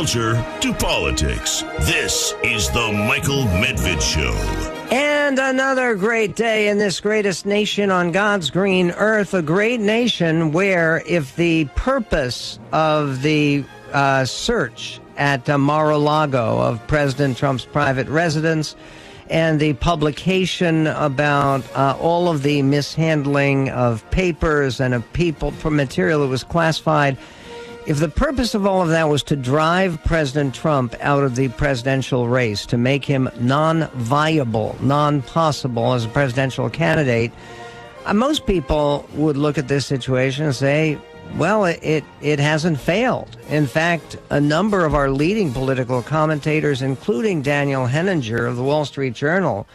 culture to politics. This is the Michael Medved Show. And another great day in this greatest nation on God's green earth, a great nation where if the purpose of the uh, search at uh, Mar-a-Lago of President Trump's private residence and the publication about uh, all of the mishandling of papers and of people for material that was classified – if the purpose of all of that was to drive President Trump out of the presidential race, to make him non viable, non possible as a presidential candidate, uh, most people would look at this situation and say, well, it, it, it hasn't failed. In fact, a number of our leading political commentators, including Daniel Henninger of the Wall Street Journal,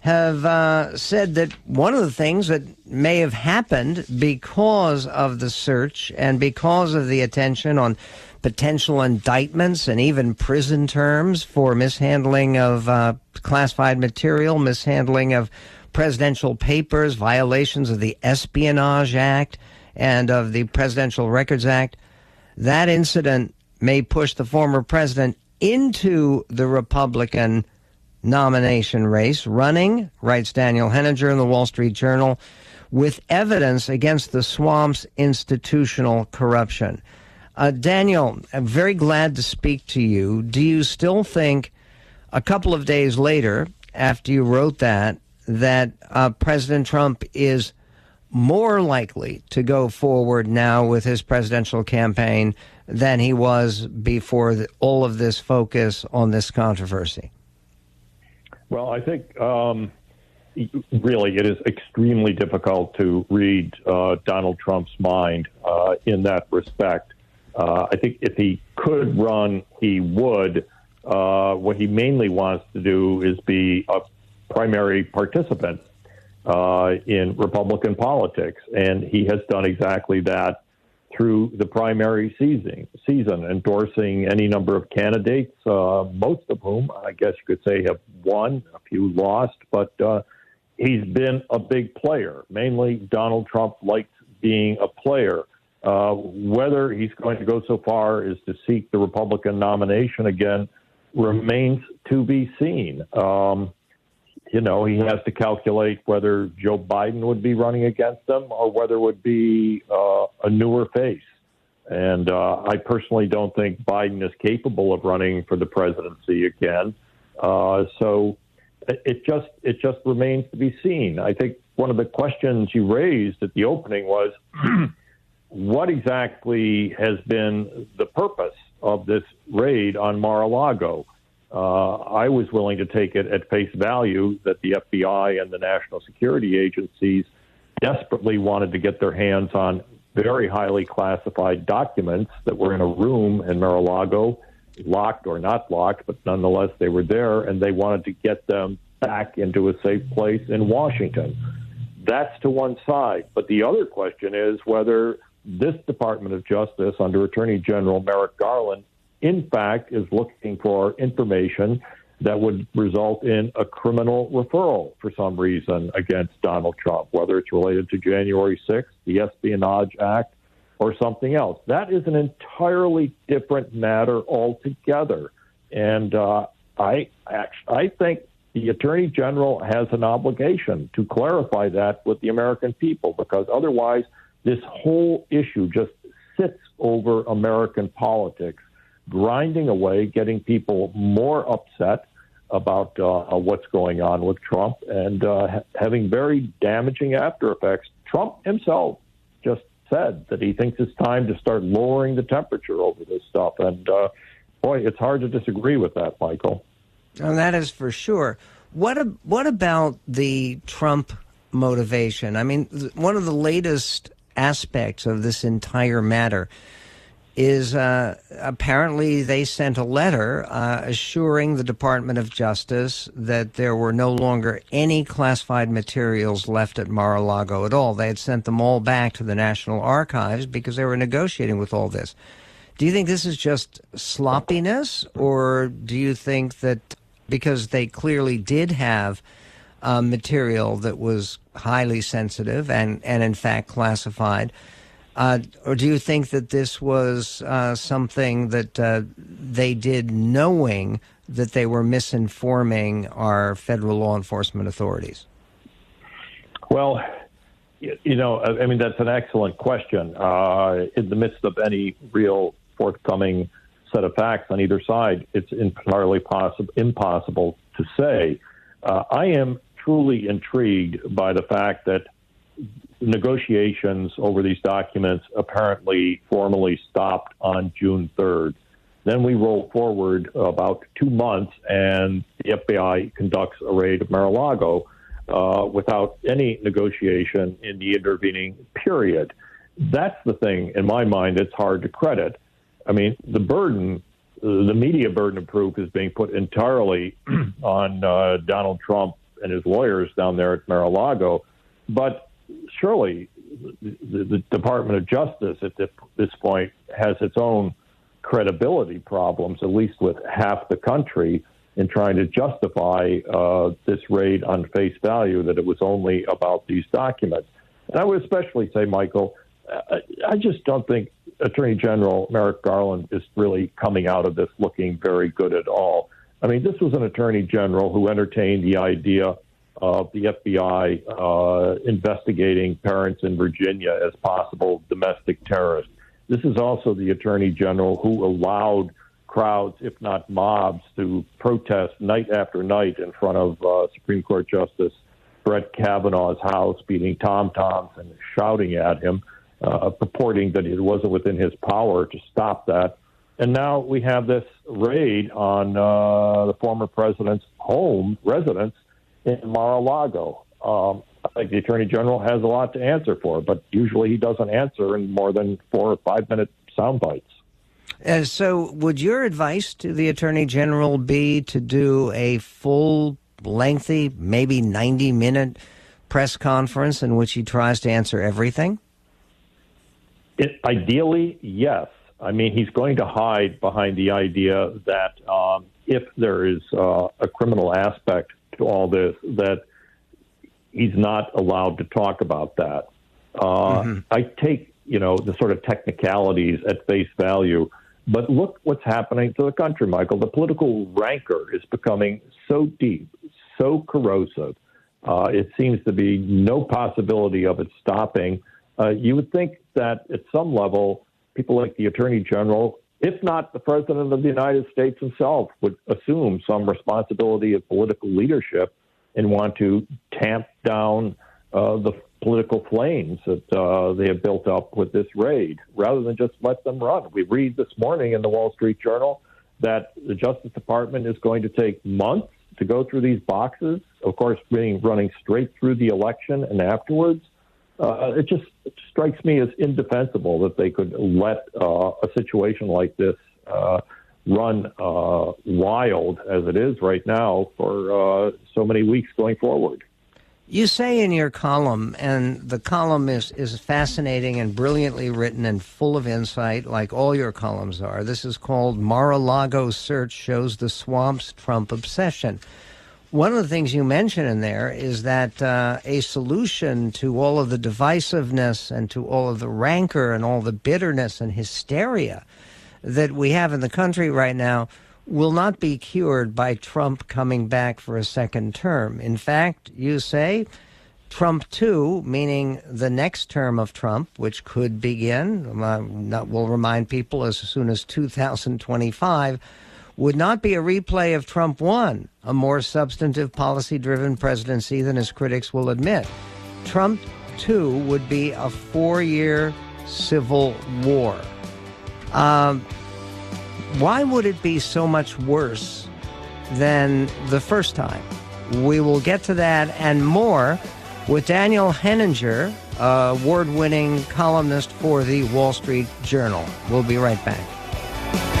have uh, said that one of the things that may have happened because of the search and because of the attention on potential indictments and even prison terms for mishandling of uh, classified material, mishandling of presidential papers, violations of the Espionage Act and of the Presidential Records Act. That incident may push the former president into the Republican nomination race, running, writes Daniel Henninger in the Wall Street Journal, with evidence against the swamp's institutional corruption. Uh, Daniel, I'm very glad to speak to you. Do you still think, a couple of days later, after you wrote that, that uh, President Trump is more likely to go forward now with his presidential campaign than he was before the, all of this focus on this controversy? Well, I think um, really it is extremely difficult to read uh, Donald Trump's mind uh, in that respect. Uh, I think if he could run, he would. Uh, what he mainly wants to do is be a primary participant uh, in Republican politics, and he has done exactly that through the primary season, season endorsing any number of candidates, uh, most of whom I guess you could say have won, a few lost, but uh, he's been a big player. Mainly, Donald Trump likes being a player. Uh, whether he's going to go so far as to seek the Republican nomination again remains to be seen. Um, you know, he has to calculate whether Joe Biden would be running against him or whether it would be uh, a newer face. And uh, I personally don't think Biden is capable of running for the presidency again. Uh, so it just it just remains to be seen. I think one of the questions you raised at the opening was, what exactly has been the purpose of this raid on Mar-a-Lago? Uh, I was willing to take it at face value that the FBI and the national security agencies desperately wanted to get their hands on very highly classified documents that were in a room in Mar-a-Lago, locked or not locked, but nonetheless they were there, and they wanted to get them back into a safe place in Washington. That's to one side. But the other question is whether this Department of Justice, under Attorney General Merrick Garland, in fact, is looking for information that would result in a criminal referral for some reason against Donald Trump, whether it's related to January 6th, the Espionage Act, or something else. That is an entirely different matter altogether. And uh, I, I think the Attorney General has an obligation to clarify that with the American people because otherwise, this whole issue just sits over American politics grinding away, getting people more upset about uh, what's going on with Trump and uh, having very damaging after effects. Trump himself just said that he thinks it's time to start lowering the temperature over this stuff. And uh, boy, it's hard to disagree with that, Michael. And that is for sure. What what about the Trump motivation? I mean, one of the latest aspects of this entire matter is uh, apparently they sent a letter uh, assuring the Department of Justice that there were no longer any classified materials left at Mar a Lago at all. They had sent them all back to the National Archives because they were negotiating with all this. Do you think this is just sloppiness, or do you think that because they clearly did have uh, material that was highly sensitive and, and in fact classified? Uh, or do you think that this was uh, something that uh, they did knowing that they were misinforming our federal law enforcement authorities? Well, you know, I mean, that's an excellent question. Uh, in the midst of any real forthcoming set of facts on either side, it's entirely possible, impossible to say. Uh, I am truly intrigued by the fact that negotiations over these documents apparently formally stopped on June 3rd. Then we roll forward about two months, and the FBI conducts a raid of Mar-a-Lago uh, without any negotiation in the intervening period. That's the thing, in my mind, it's hard to credit. I mean, the burden, the media burden of proof is being put entirely on uh, Donald Trump and his lawyers down there at Mar-a-Lago. But surely the, the Department of Justice at this point has its own credibility problems, at least with half the country in trying to justify uh, this raid on face value that it was only about these documents. And I would especially say, Michael, I, I just don't think Attorney General Merrick Garland is really coming out of this looking very good at all. I mean, this was an Attorney General who entertained the idea of the FBI uh, investigating parents in Virginia as possible domestic terrorists. This is also the Attorney General who allowed crowds, if not mobs, to protest night after night in front of uh, Supreme Court Justice Brett Kavanaugh's house, beating tom toms and shouting at him, uh, purporting that it wasn't within his power to stop that. And now we have this raid on uh, the former president's home residence in Mar-a-Lago. Um, I think the attorney general has a lot to answer for, but usually he doesn't answer in more than four or five minute sound bites. Uh, so, would your advice to the Attorney General be to do a full, lengthy, maybe 90 minute press conference in which he tries to answer everything? It, ideally, yes. I mean, he's going to hide behind the idea that um, if there is uh, a criminal aspect to all this, that he's not allowed to talk about that. Uh, mm-hmm. I take, you know, the sort of technicalities at face value. But look what's happening to the country, Michael. The political rancor is becoming so deep, so corrosive. Uh, it seems to be no possibility of it stopping. Uh, you would think that at some level, people like the Attorney General, if not the President of the United States himself, would assume some responsibility of political leadership and want to tamp down uh, the political flames that uh, they have built up with this raid rather than just let them run. We read this morning in the Wall Street Journal that the Justice Department is going to take months to go through these boxes, of course, being running straight through the election and afterwards. Uh, it just strikes me as indefensible that they could let uh, a situation like this uh, run uh, wild as it is right now for uh, so many weeks going forward. You say in your column, and the column is, is fascinating and brilliantly written and full of insight, like all your columns are. This is called Mar a Lago Search Shows the Swamp's Trump Obsession. One of the things you mention in there is that uh, a solution to all of the divisiveness and to all of the rancor and all the bitterness and hysteria that we have in the country right now will not be cured by Trump coming back for a second term. In fact, you say Trump 2, meaning the next term of Trump, which could begin, uh, we'll remind people, as soon as 2025, would not be a replay of Trump 1, a more substantive policy driven presidency than his critics will admit. Trump 2 would be a four year civil war. Um, why would it be so much worse than the first time? We will get to that and more with Daniel Henninger, award winning columnist for the Wall Street Journal. We'll be right back.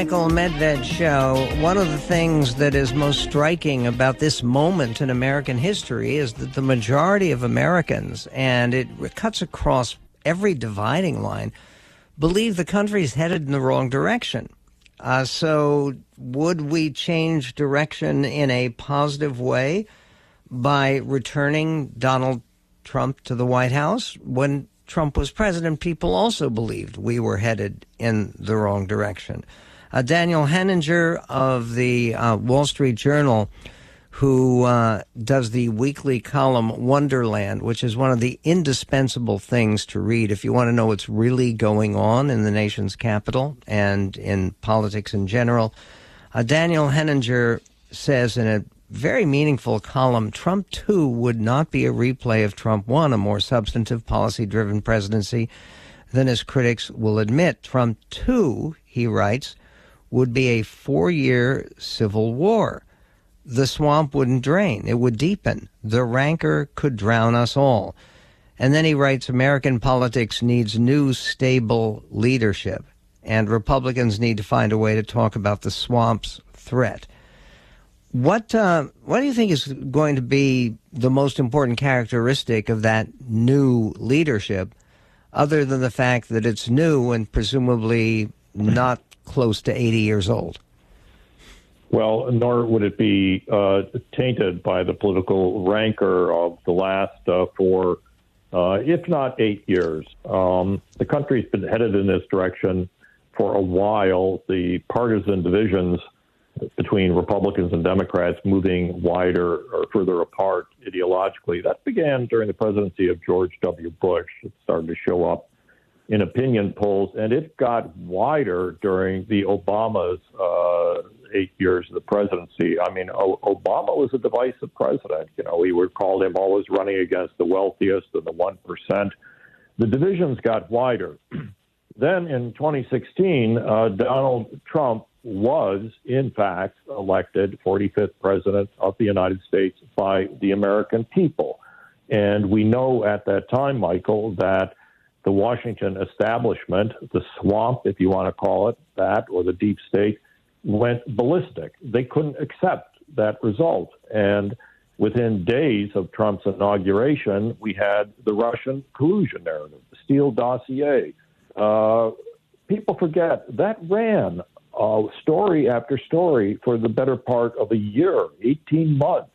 Michael Medved show. One of the things that is most striking about this moment in American history is that the majority of Americans, and it cuts across every dividing line, believe the country is headed in the wrong direction. Uh, so, would we change direction in a positive way by returning Donald Trump to the White House? When Trump was president, people also believed we were headed in the wrong direction. Uh, Daniel Henninger of the uh, Wall Street Journal who uh, does the weekly column Wonderland, which is one of the indispensable things to read if you want to know what's really going on in the nation's capital and in politics in general. Uh, Daniel Henninger says in a very meaningful column Trump 2 would not be a replay of Trump 1, a more substantive, policy driven presidency than his critics will admit. Trump 2, he writes, would be a four year civil war the swamp wouldn't drain, it would deepen. The rancor could drown us all. And then he writes American politics needs new, stable leadership, and Republicans need to find a way to talk about the swamp's threat. What uh, what do you think is going to be the most important characteristic of that new leadership, other than the fact that it's new and presumably not close to 80 years old? Well, nor would it be uh, tainted by the political rancor of the last uh, four, uh, if not eight years. Um, the country's been headed in this direction for a while. The partisan divisions between Republicans and Democrats moving wider or further apart ideologically. That began during the presidency of George W. Bush. It started to show up in opinion polls, and it got wider during the Obama's uh, eight years of the presidency. I mean, o- Obama was a divisive president. You know, we would call him always running against the wealthiest and the 1%. The divisions got wider. then in 2016, uh, Donald Trump was, in fact, elected 45th president of the United States by the American people. And we know at that time, Michael, that the Washington establishment, the swamp, if you want to call it that, or the deep state, went ballistic. They couldn't accept that result. And within days of Trump's inauguration, we had the Russian collusion narrative, the Steele dossier. Uh, people forget that ran uh, story after story for the better part of a year, 18 months,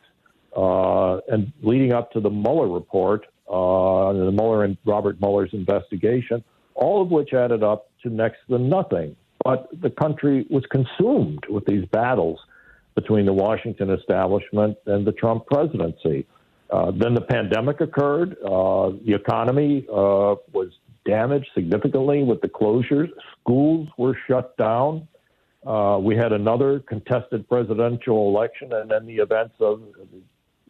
uh, and leading up to the Mueller report, uh, the Mueller and Robert Mueller's investigation, all of which added up to next to nothing but the country was consumed with these battles between the Washington establishment and the Trump presidency. Uh, then the pandemic occurred. Uh, the economy uh, was damaged significantly with the closures. Schools were shut down. Uh, we had another contested presidential election, and then the events of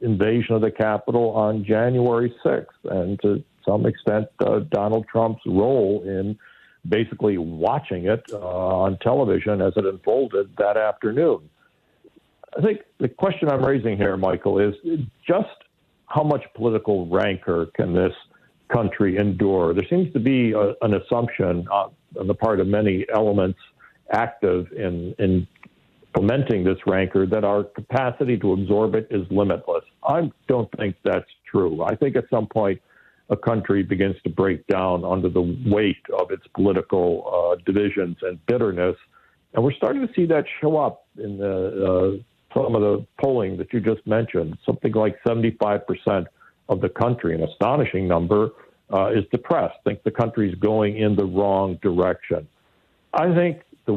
invasion of the Capitol on January 6th, and to some extent, uh, Donald Trump's role in basically watching it uh, on television as it unfolded that afternoon. I think the question I'm raising here, Michael, is just how much political rancor can this country endure? There seems to be a, an assumption uh, on the part of many elements active in, in fomenting this rancor that our capacity to absorb it is limitless. I don't think that's true. I think at some point a country begins to break down under the weight of its political uh, divisions and bitterness. And we're starting to see that show up in the, uh, some of the polling that you just mentioned. Something like 75% of the country, an astonishing number, uh, is depressed, think the country's going in the wrong direction. I think the,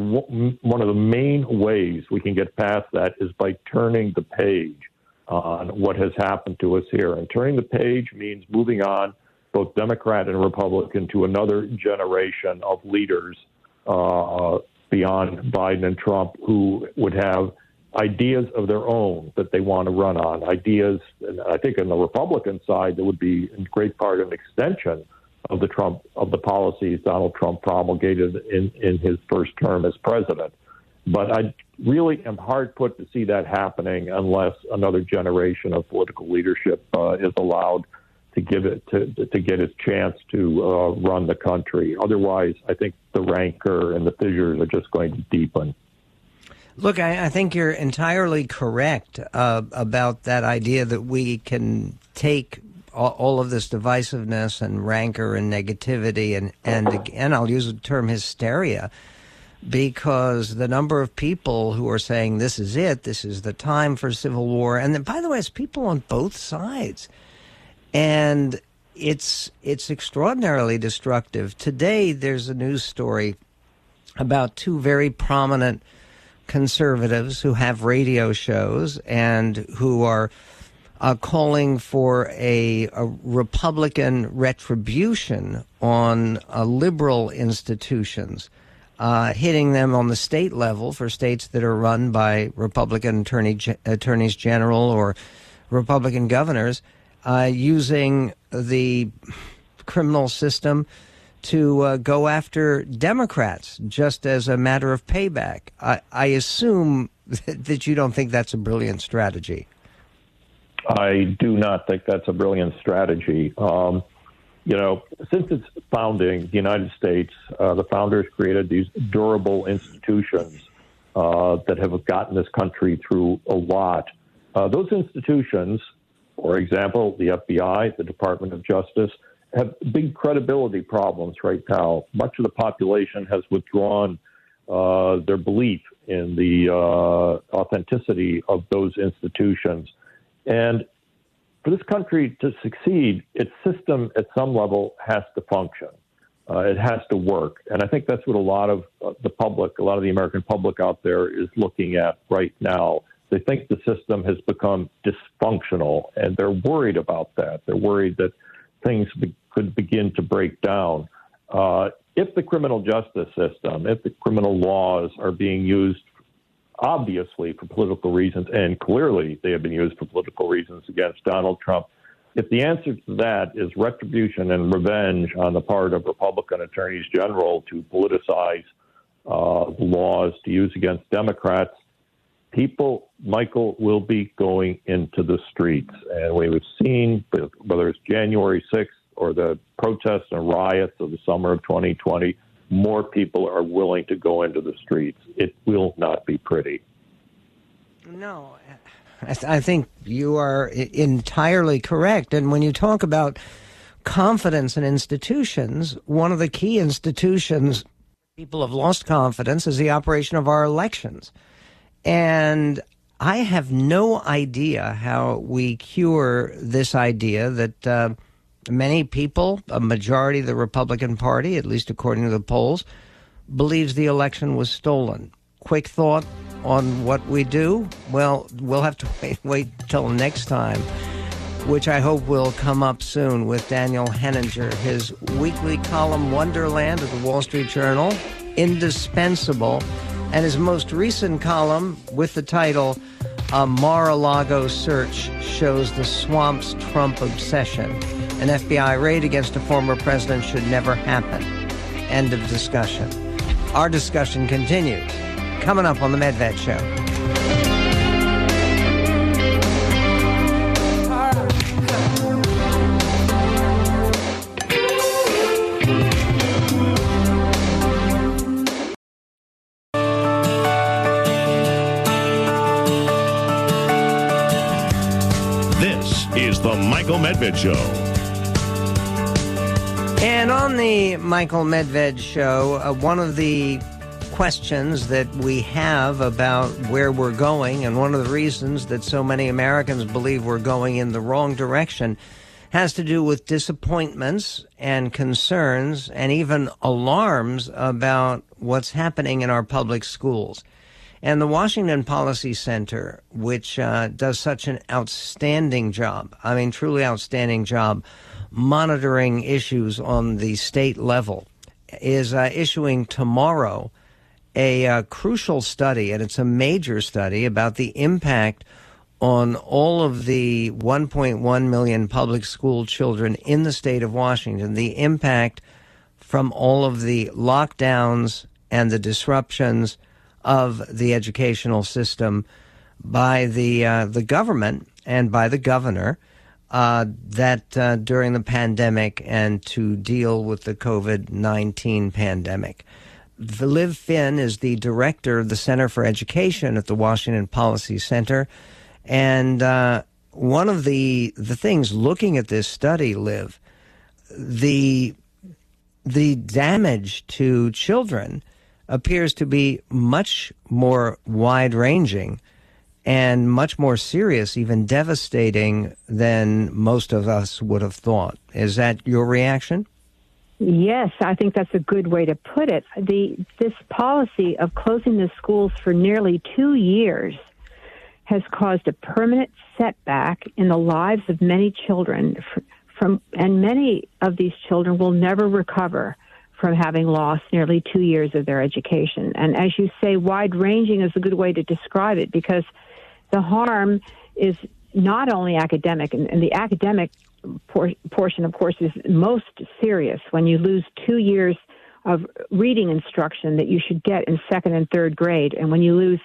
one of the main ways we can get past that is by turning the page on what has happened to us here. And turning the page means moving on, both Democrat and Republican, to another generation of leaders uh, beyond Biden and Trump who would have ideas of their own that they want to run on. Ideas, and I think on the Republican side, that would be in great part an extension of the Trump of the policies Donald Trump promulgated in, in his first term as president. But I really am hard put to see that happening unless another generation of political leadership uh, is allowed to give it to to get its chance to uh, run the country. Otherwise, I think the rancor and the fissures are just going to deepen. Look, I, I think you're entirely correct uh, about that idea that we can take all, all, of this divisiveness and rancor and negativity and and again, I'll use the term hysteria because the number of people who are saying this is it, this is the time for civil war, and then, by the way, it's people on both sides, and it's it's extraordinarily destructive. Today, there's a news story about two very prominent conservatives who have radio shows and who are uh, calling for a, a, Republican retribution on uh, liberal institutions uh, hitting them on the state level for states that are run by Republican attorney, attorneys general or Republican governors, uh, using the criminal system to uh, go after Democrats just as a matter of payback. I, I assume that you don't think that's a brilliant strategy. I do not think that's a brilliant strategy. Um, you know, since its founding, the United States, uh, the founders created these durable institutions uh, that have gotten this country through a lot. Uh, those institutions, for example, the FBI, the Department of Justice, have big credibility problems right now. Much of the population has withdrawn uh, their belief in the uh, authenticity of those institutions. And for this country to succeed, its system at some level has to function. Uh, it has to work. And I think that's what a lot of uh, the public, a lot of the American public out there is looking at right now. They think the system has become dysfunctional and they're worried about that. They're worried that things be- could begin to break down. Uh, if the criminal justice system, if the criminal laws are being used obviously for political reasons, and clearly they have been used for political reasons against Donald Trump. If the answer to that is retribution and revenge on the part of Republican attorneys general to politicize uh, laws to use against Democrats, people, Michael, will be going into the streets. And we've seen, whether it's January 6th or the protests and riots of the summer of 2020, more people are willing to go into the streets. It will not be pretty. No, I, th- I think you are entirely correct. And when you talk about confidence in institutions, one of the key institutions people have lost confidence is the operation of our elections. And I have no idea how we cure this idea that. Uh, many people, a majority of the Republican Party, at least according to the polls, believes the election was stolen. Quick thought on what we do? Well, we'll have to wait, wait till next time, which I hope will come up soon with Daniel Henninger, his weekly column Wonderland of the Wall Street Journal, indispensable, and his most recent column with the title A Mar-a-Lago Search Shows the Swamp's Trump Obsession. An FBI raid against a former president should never happen. End of discussion. Our discussion continues. Coming up on The Medved Show. Medved Show. And on the Michael Medved show, uh, one of the questions that we have about where we're going, and one of the reasons that so many Americans believe we're going in the wrong direction, has to do with disappointments and concerns and even alarms about what's happening in our public schools. And the Washington Policy Center, which uh, does such an outstanding job, I mean, truly outstanding job monitoring issues on the state level, is uh, issuing tomorrow a uh, crucial study, and it's a major study about the impact on all of the 1.1 million public school children in the state of Washington, the impact from all of the lockdowns and the disruptions of the educational system by the uh, the government and by the governor uh, that uh, during the pandemic and to deal with the COVID 19 pandemic. Liv Finne is the director of the Center for Education at the Washington Policy Center. And uh, one of the, the things looking at this study, Liv, the, the damage to children appears to be much more wide ranging and much more serious, even devastating than most of us would have thought. Is that your reaction? Yes, I think that's a good way to put it. The this policy of closing the schools for nearly 2 years has caused a permanent setback in the lives of many children from and many of these children will never recover from having lost nearly 2 years of their education. And as you say, wide ranging is a good way to describe it because the harm is not only academic, and, and the academic por- portion, of course, is most serious when you lose two years of reading instruction that you should get in second and third grade, and when you lose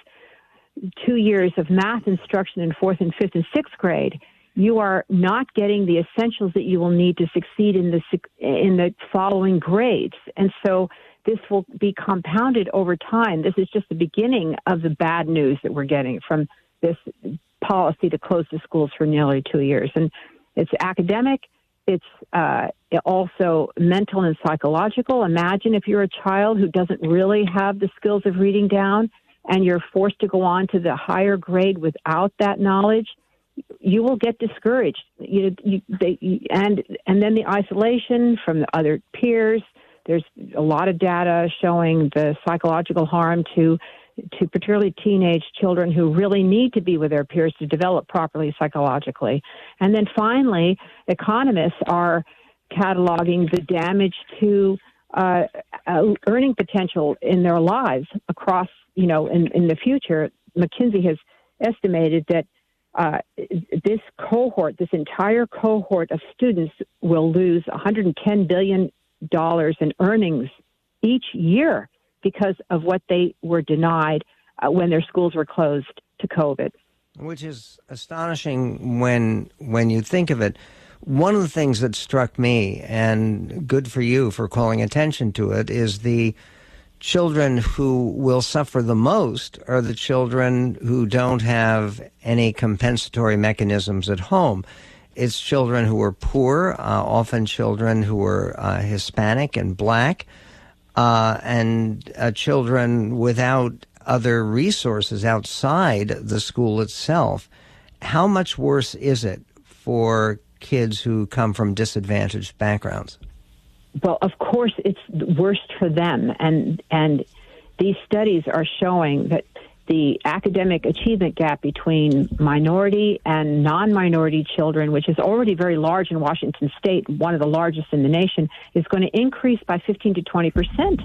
two years of math instruction in fourth and fifth and sixth grade, you are not getting the essentials that you will need to succeed in the in the following grades, and so this will be compounded over time. This is just the beginning of the bad news that we're getting from this policy to close the schools for nearly two years. And it's academic, it's uh, also mental and psychological. Imagine if you're a child who doesn't really have the skills of reading down and you're forced to go on to the higher grade without that knowledge. You will get discouraged. You, you, they, and and then the isolation from the other peers. There's a lot of data showing the psychological harm to to particularly teenage children who really need to be with their peers to develop properly psychologically. And then finally, economists are cataloging the damage to uh, uh, earning potential in their lives across, you know, in, in the future. McKinsey has estimated that uh, this cohort, this entire cohort of students, will lose 110 billion dollars in earnings each year because of what they were denied uh, when their schools were closed to COVID. Which is astonishing when when you think of it. One of the things that struck me, and good for you for calling attention to it, is the children who will suffer the most are the children who don't have any compensatory mechanisms at home. It's children who are poor, uh, often children who are uh, Hispanic and black, uh, and uh, children without other resources outside the school itself. How much worse is it for kids who come from disadvantaged backgrounds? Well, of course, it's worst for them, and and these studies are showing that the academic achievement gap between minority and non-minority children, which is already very large in Washington state, one of the largest in the nation, is going to increase by 15 to 20 percent.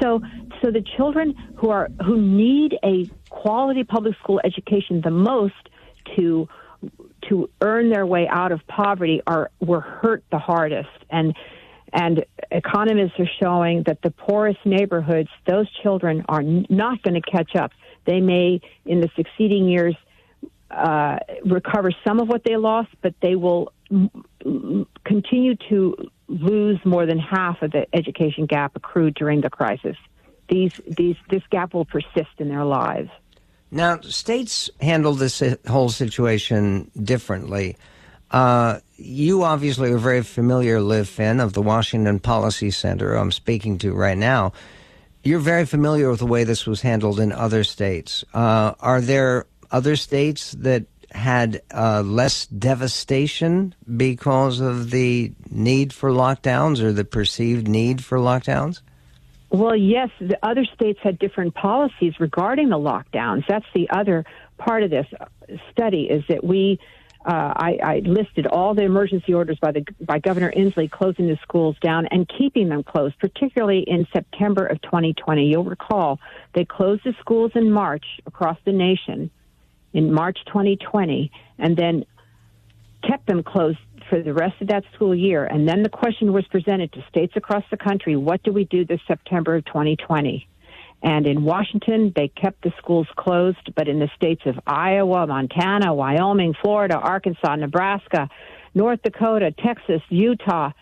So, so the children who are who need a quality public school education the most to to earn their way out of poverty are were hurt the hardest and and economists are showing that the poorest neighborhoods, those children are not going to catch up. They may, in the succeeding years, uh, recover some of what they lost, but they will continue to lose more than half of the education gap accrued during the crisis. These, these, this gap will persist in their lives. Now, states handle this whole situation differently. Uh, you obviously are very familiar, Liv Finne, of the Washington Policy Center I'm speaking to right now. You're very familiar with the way this was handled in other states. Uh, are there other states that had uh, less devastation because of the need for lockdowns or the perceived need for lockdowns? Well, yes, the other states had different policies regarding the lockdowns. That's the other part of this study is that we uh, I, I, listed all the emergency orders by the by Governor Inslee closing the schools down and keeping them closed, particularly in September of 2020. You'll recall they closed the schools in March across the nation in March 2020, and then kept them closed for the rest of that school year. And then the question was presented to states across the country: What do we do this September of 2020? And in Washington, they kept the schools closed, but in the states of Iowa, Montana, Wyoming, Florida, Arkansas, Nebraska, North Dakota, Texas, Utah,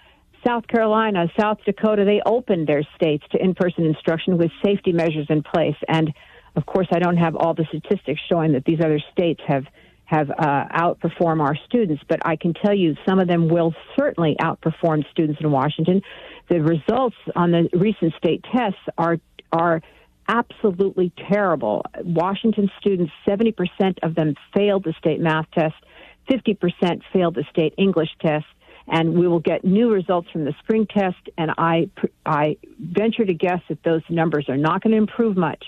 South Carolina, South Dakota, they opened their states to in person instruction with safety measures in place. And of course, I don't have all the statistics showing that these other states have have uh, outperformed our students, but I can tell you some of them will certainly outperform students in Washington. The results on the recent state tests are are absolutely terrible. Washington students, 70% of them failed the state math test, 50% failed the state English test, and we will get new results from the spring test. And I, I venture to guess that those numbers are not going to improve much.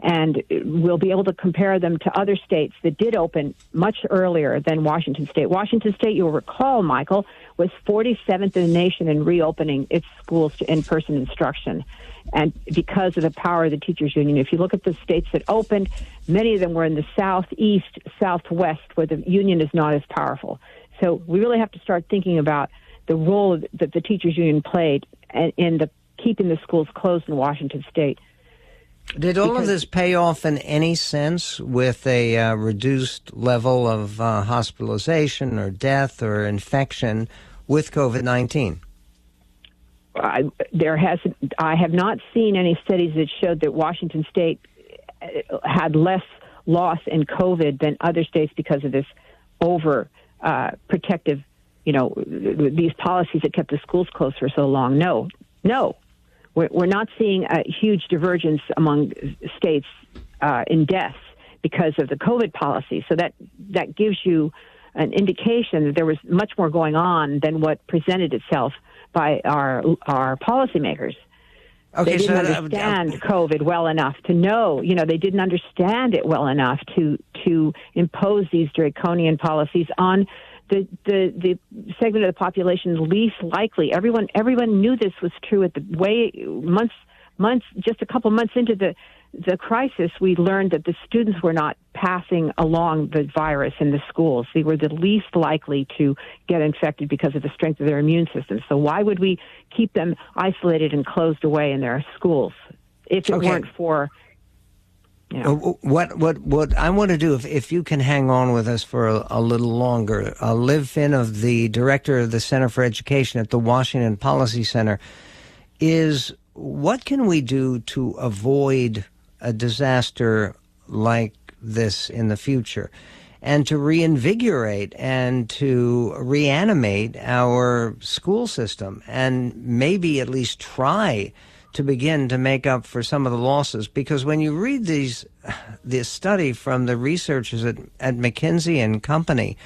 And we'll be able to compare them to other states that did open much earlier than Washington State. Washington State, you'll recall, Michael, was 47th in the nation in reopening its schools to in person instruction. And because of the power of the teachers union, if you look at the states that opened, many of them were in the southeast, southwest, where the union is not as powerful. So we really have to start thinking about the role that the teachers union played in the keeping the schools closed in Washington state. Did all of this pay off in any sense with a uh, reduced level of uh, hospitalization or death or infection with COVID 19? there has I have not seen any studies that showed that Washington State uh, had less loss in COVID than other states because of this over uh, protective, you know, these policies that kept the schools closed for so long. No, no, we're, we're not seeing a huge divergence among states uh, in deaths because of the COVID policy. So that that gives you an indication that there was much more going on than what presented itself by our our policymakers. Okay, they didn't so understand uh, COVID well enough to know, you know, they didn't understand it well enough to to impose these draconian policies on the the the segment of the population least likely. Everyone everyone knew this was true at the way months months just a couple months into the the crisis, we learned that the students were not passing along the virus in the schools. They were the least likely to get infected because of the strength of their immune system. So why would we keep them isolated and closed away in their schools if it okay. weren't for know. Uh, what what what I want to do, if if you can hang on with us for a, a little longer, uh, Liv Finne of the director of the Center for Education at the Washington Policy Center, is what can we do to avoid a disaster like this in the future? and to reinvigorate and to reanimate our school system and maybe at least try to begin to make up for some of the losses. Because when you read these, this study from the researchers at, at McKinsey and Company,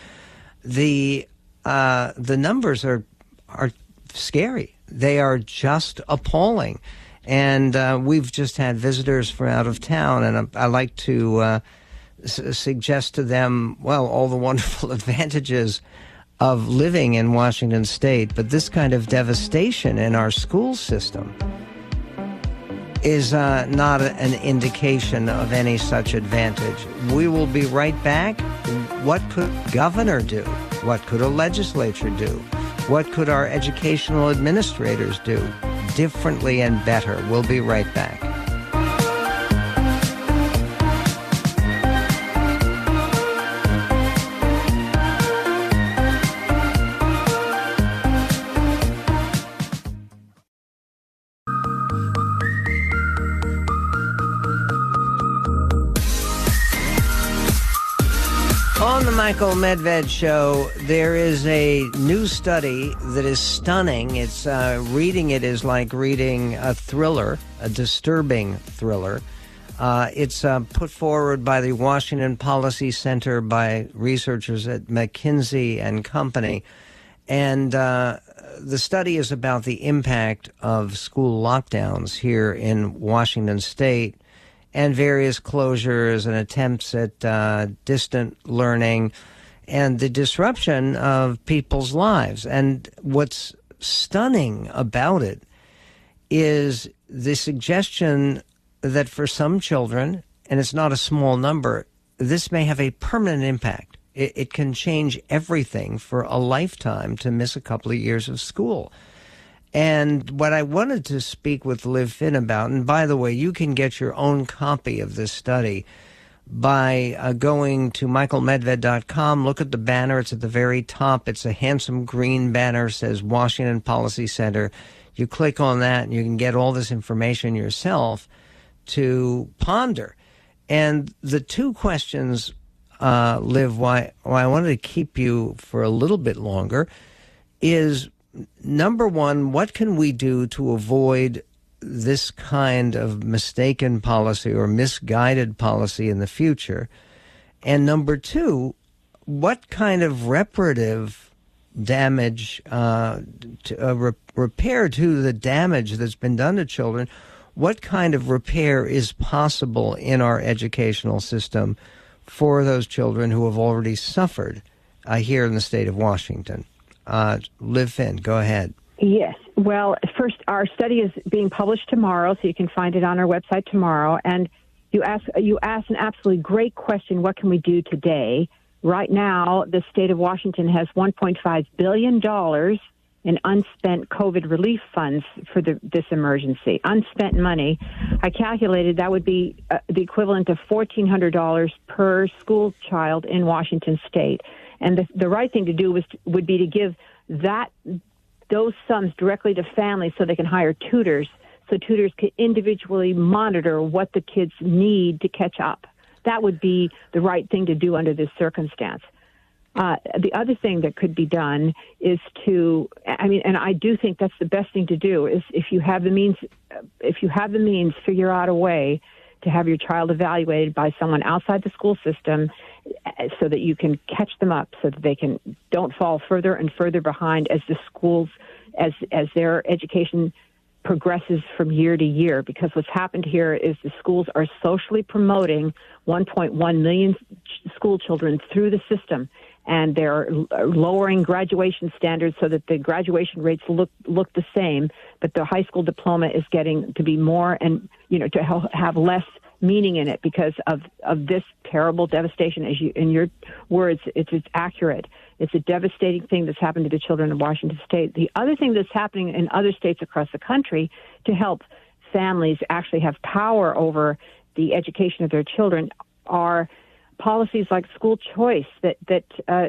the uh, the numbers are are scary. They are just appalling. And uh, we've just had visitors from out of town, and I, I like to uh, s- suggest to them, well, all the wonderful advantages of living in Washington State, but this kind of devastation in our school system is uh, not an indication of any such advantage. We will be right back. What could governor do? What could a legislature do? What could our educational administrators do differently and better? We'll be right back. Michael Medved show, there is a new study that is stunning. It's uh, reading it is like reading a thriller, a disturbing thriller. Uh, it's uh, put forward by the Washington Policy Center by researchers at McKinsey and Company, and uh, the study is about the impact of school lockdowns here in Washington State and various closures and attempts at uh, distant learning and the disruption of people's lives. And what's stunning about it is the suggestion that for some children, and it's not a small number, this may have a permanent impact. It, it can change everything for a lifetime to miss a couple of years of school. And what I wanted to speak with Liv Finne about, and by the way, you can get your own copy of this study by uh, going to michaelmedved.com. Look at the banner. It's at the very top. It's a handsome green banner, says Washington Policy Center. You click on that and you can get all this information yourself to ponder. And the two questions, uh, Liv, why, why I wanted to keep you for a little bit longer is number one, what can we do to avoid this kind of mistaken policy or misguided policy in the future? And number two, what kind of reparative damage, uh, to, uh, re- repair to the damage that's been done to children? What kind of repair is possible in our educational system for those children who have already suffered uh, here in the state of Washington? Uh, Liv Finne, go ahead. Yes. Well, first, our study is being published tomorrow, so you can find it on our website tomorrow. And you ask you ask an absolutely great question. What can we do today? Right now, the state of Washington has 1.5 billion dollars in unspent COVID relief funds for the, this emergency. Unspent money. I calculated that would be uh, the equivalent of $1,400 per school child in Washington state. And the, the right thing to do was would be to give that those sums directly to families so they can hire tutors so tutors can individually monitor what the kids need to catch up. That would be the right thing to do under this circumstance. Uh, the other thing that could be done is to, I mean, and I do think that's the best thing to do is if you have the means, if you have the means, figure out a way to have your child evaluated by someone outside the school system eh, so that you can catch them up so that they can don't fall further and further behind as the schools as as their education progresses from year to year. Because what's happened here is the schools are socially promoting 1.1 million school children through the system. And they're eh, lowering graduation standards so that the graduation rates look look the same but the high school diploma is getting to be more and you know to have less meaning in it because of of this terrible devastation. As you in your words, it's it's accurate. It's a devastating thing that's happened to the children of Washington State. The other thing that's happening in other states across the country to help families actually have power over the education of their children are policies like school choice that that. Uh,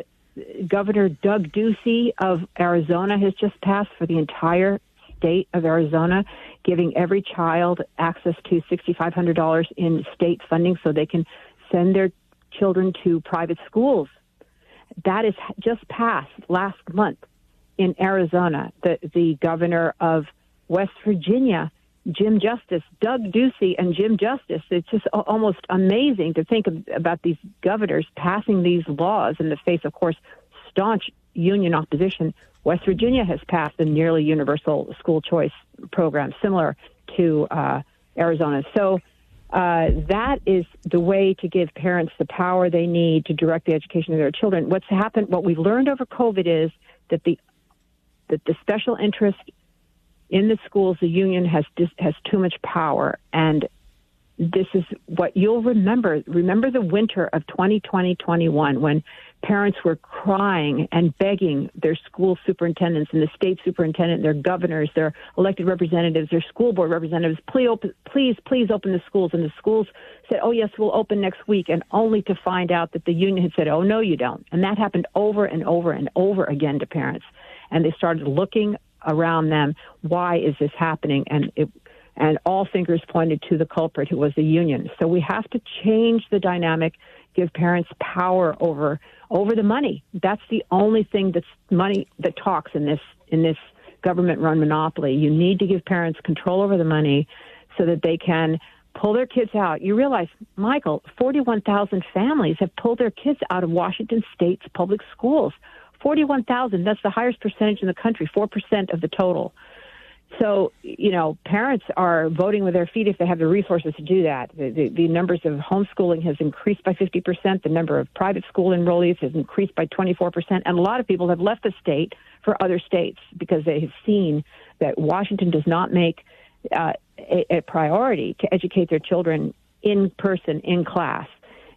Governor Doug Ducey of Arizona has just passed for the entire state of Arizona, giving every child access to $6,500 in state funding so they can send their children to private schools. That is just passed last month in Arizona. The, the governor of West Virginia, Jim Justice, Doug Ducey, and Jim Justice. It's just almost amazing to think of, about these governors passing these laws in the face, of course, staunch union opposition West Virginia has passed a nearly universal school choice program similar to uh, Arizona. So uh, that is the way to give parents the power they need to direct the education of their children. What's happened, what we've learned over COVID is that the that the special interest in the schools, the union has has too much power, and this is what you'll remember. Remember the winter of 2020 21 when parents were crying and begging their school superintendents and the state superintendent, their governors, their elected representatives, their school board representatives, please, open, please, please open the schools. And the schools said, oh, yes, we'll open next week. And only to find out that the union had said, oh, no, you don't. And that happened over and over and over again to parents. And they started looking around them. Why is this happening? And it, and all fingers pointed to the culprit who was the union. So we have to change the dynamic, give parents power over over the money. That's the only thing that's money that talks in this in this government run monopoly. You need to give parents control over the money so that they can pull their kids out. You realize, Michael, 41,000 families have pulled their kids out of Washington state's public schools. 41,000, that's the highest percentage in the country, 4% of the total. So, you know, parents are voting with their feet if they have the resources to do that. The, the, the, numbers of homeschooling has increased by 50%. The number of private school enrollees has increased by 24%. And a lot of people have left the state for other states because they have seen that Washington does not make uh, a, a priority to educate their children in person, in class.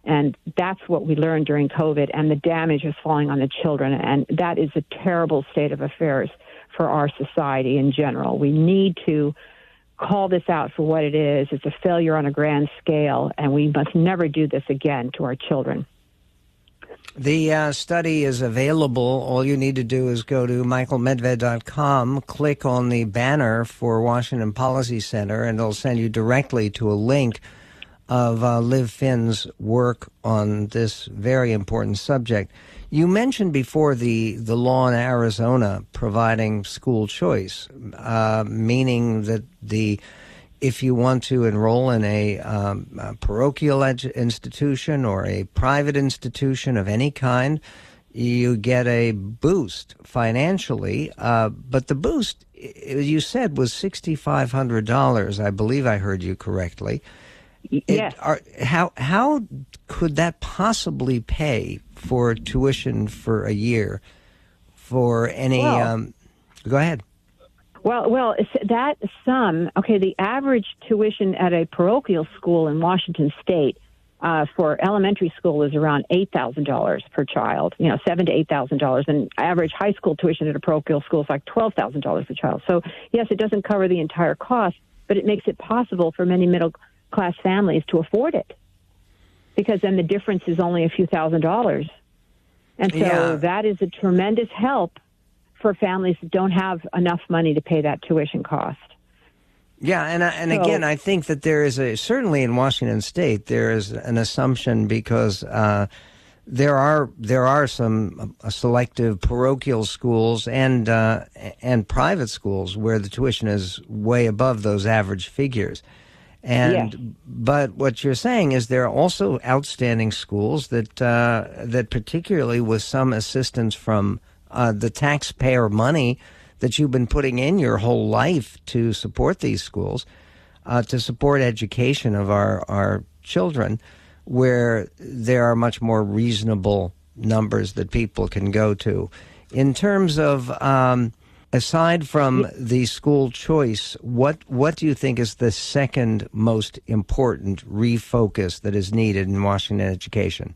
And that's what we learned during COVID, and the damage is falling on the children. And that is a terrible state of affairs for our society in general. We need to call this out for what it is. It's a failure on a grand scale, and we must never do this again to our children. The uh, study is available. All you need to do is go to michaelmedved.com, click on the banner for Washington Policy Center, and it'll send you directly to a link of uh, Liv Finne's work on this very important subject. You mentioned before the, the law in Arizona providing school choice, uh, meaning that the if you want to enroll in a, um, a parochial institution or a private institution of any kind, you get a boost financially. Uh, but the boost, as you said, was $6,500. I believe I heard you correctly. Yes. It, are, how, how could that possibly pay for tuition for a year for any. Well, um, go ahead. Well, well, that sum, okay, the average tuition at a parochial school in Washington State uh, for elementary school is around eight thousand dollars per child. You know, seven to eight thousand dollars, and average high school tuition at a parochial school is like twelve thousand dollars per child. So, yes, it doesn't cover the entire cost, but it makes it possible for many middle class families to afford it, because then the difference is only a few thousand dollars, and so Yeah. that is a tremendous help for families that don't have enough money to pay that tuition cost. Yeah, and and So- again, I think that there is a certainly in Washington State there is an assumption because uh, there are there are some uh, selective parochial schools and uh, and private schools where the tuition is way above those average figures. And Yes. but what you're saying is there are also outstanding schools that uh, that particularly with some assistance from uh, the taxpayer money that you've been putting in your whole life to support these schools, uh, to support education of our, our children, where there are much more reasonable numbers that people can go to. In terms of, um, aside from the school choice, what, what do you think is the second most important refocus that is needed in Washington education?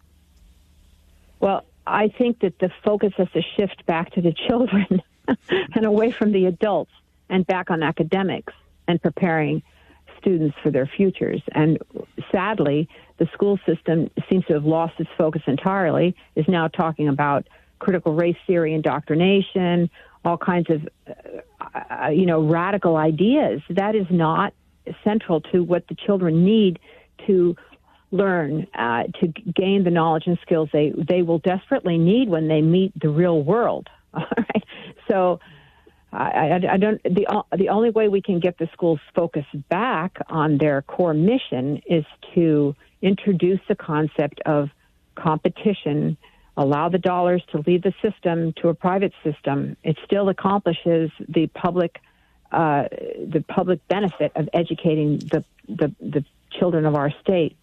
Well, I think that the focus has to shift back to the children and away from the adults and back on academics and preparing students for their futures. And sadly, the school system seems to have lost its focus entirely, is now talking about critical race theory indoctrination, all kinds of, uh, uh, you know, radical ideas. That is not central to what the children need to learn uh, to gain the knowledge and skills they they will desperately need when they meet the real world. All right, so. I, I, I don't. The the only way we can get the schools focused back on their core mission is to introduce the concept of competition, allow the dollars to leave the system to a private system. It still accomplishes the public uh, the public benefit of educating the the, the children of our state.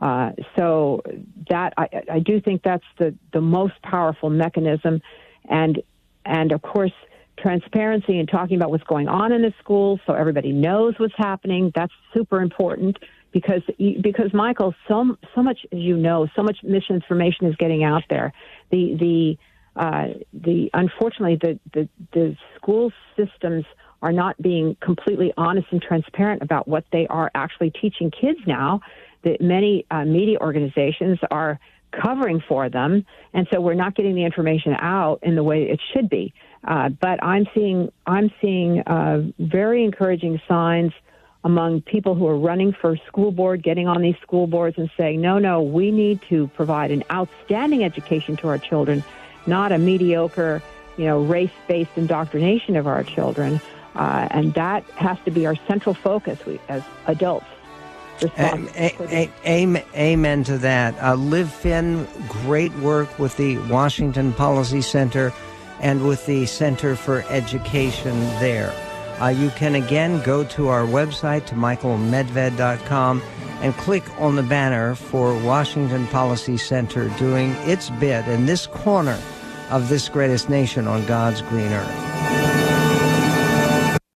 Uh, so that I, I do think that's the, the most powerful mechanism, and and of course transparency and talking about what's going on in the schools so everybody knows what's happening. That's super important because because Michael, so so much as you know, so much misinformation is getting out there. The the uh, the unfortunately the, the the school systems are not being completely honest and transparent about what they are actually teaching kids now. That many uh, media organizations are covering for them, and so we're not getting the information out in the way it should be. Uh, but I'm seeing I'm seeing uh, very encouraging signs among people who are running for school board, getting on these school boards and saying, no, no, we need to provide an outstanding education to our children, not a mediocre, you know, race-based indoctrination of our children. Uh, and that has to be our central focus we, as adults. Um, a- a- amen, amen to that. Uh, Liv Finne, great work with the Washington Policy Center and with the Center for Education there. Uh, you can again go to our website to michaelmedved.com and click on the banner for Washington Policy Center doing its bit in this corner of this greatest nation on God's green earth.